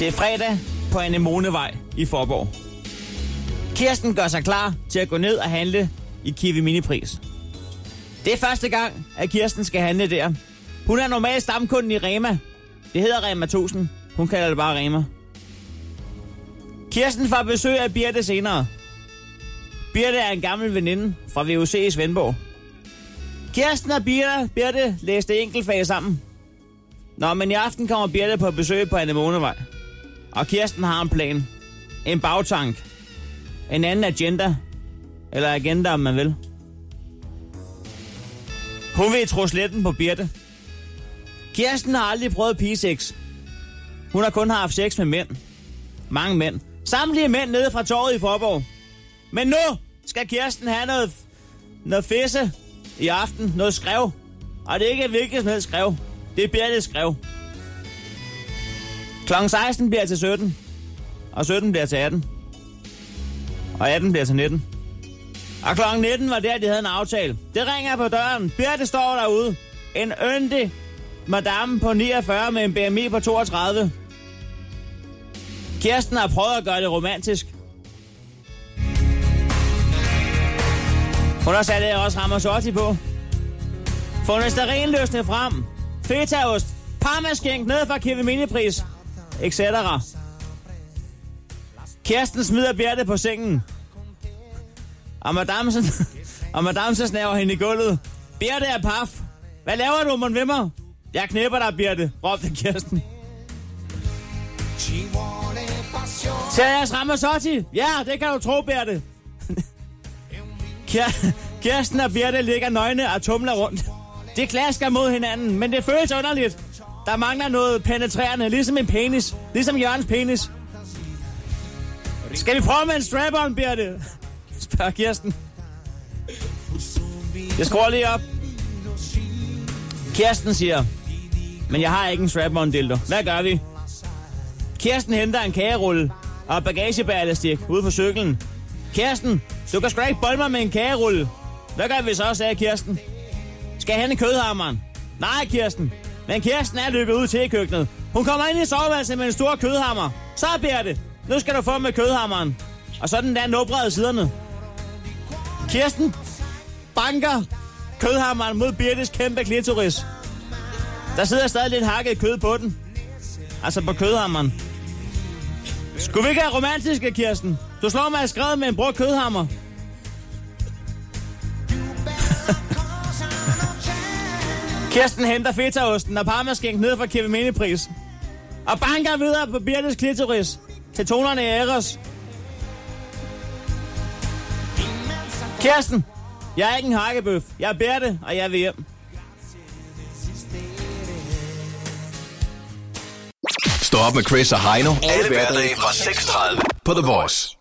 Det er fredag på Anemonevej i Forborg. Kirsten gør sig klar til at gå ned og handle i Kiwi Minipris. Det er første gang, at Kirsten skal handle der. Hun er normalt stamkunden i Rema. Det hedder Rema 1000. Hun kalder det bare Rema. Kirsten får besøg af Birte senere. Birte er en gammel veninde fra VUC i Svendborg. Kirsten og Birte, Birte læste enkeltfag sammen. Nå, men i aften kommer Birte på besøg på Anemonevej. Og Kirsten har en plan. En bagtank. En anden agenda. Eller agenda, om man vil. Hun vil tro sletten på Birte. Kirsten har aldrig prøvet pigesex. Hun har kun haft sex med mænd. Mange mænd. Samtlige mænd nede fra torvet i Forborg. Men nu skal Kirsten have noget, noget fisse i aften. Noget skrev. Og det er ikke et hvilket som helst skrev. Det er Birte skrev. Klokken 16 bliver til 17. Og 17 bliver til 18. Og 18 bliver til 19. Og klokken 19 var der, de havde en aftale. Det ringer på døren. Birte står derude. En yndig madame på 49 med en BMI på 32. Kirsten har prøvet at gøre det romantisk. Hun har sat også Ramazotti på. Fundet sterinløsende frem. Fetaost. Parmaskænk ned fra Kevin Minipris. Etc. Kirsten smider Bjerte på sengen. Og madamsen, og madamsen snaver hende i gulvet. Bjerte er paf. Hvad laver du, mon ved mig? Jeg knæpper dig, Birte, råbte Kirsten. Seriøs Ramazotti? Ja, det kan du tro, Birte. Kirsten og Birte ligger nøgne og tumler rundt. De klasker mod hinanden, men det føles underligt. Der mangler noget penetrerende, ligesom en penis. Ligesom Jørgens penis. Skal vi prøve med en strap-on, Birte? Spørger Kirsten. Jeg skruer lige op. Kirsten siger, men jeg har ikke en strap-on dildo. Hvad gør vi? Kirsten henter en kagerulle og bagagebærelastik ude på cyklen. Kirsten, du kan sgu ikke bolde mig med en kagerulle. Hvad gør vi så, sagde Kirsten. Skal jeg hente kødhammeren? Nej, Kirsten. Men Kirsten er løbet ud til køkkenet. Hun kommer ind i soveværelset med en stor kødhammer. Så beder det. Nu skal du få med kødhammeren. Og så den der nubrede siderne. Kirsten banker kødhammeren mod Birtes kæmpe klitoris. Der sidder stadig lidt hakket kød på den. Altså på kødhammeren. Skulle vi ikke have romantiske, Kirsten? Du slår mig i skrevet med en brugt kødhammer. Kirsten henter fetaosten og parmaskænk ned fra Kevin Minipris. Og banker videre på Birtes klitoris til tonerne i Eros. Kirsten, jeg er ikke en hakkebøf. Jeg er Birte, og jeg vil hjem. Stå op med Chris og Heino. Alle hverdage fra 6.30 på The Voice.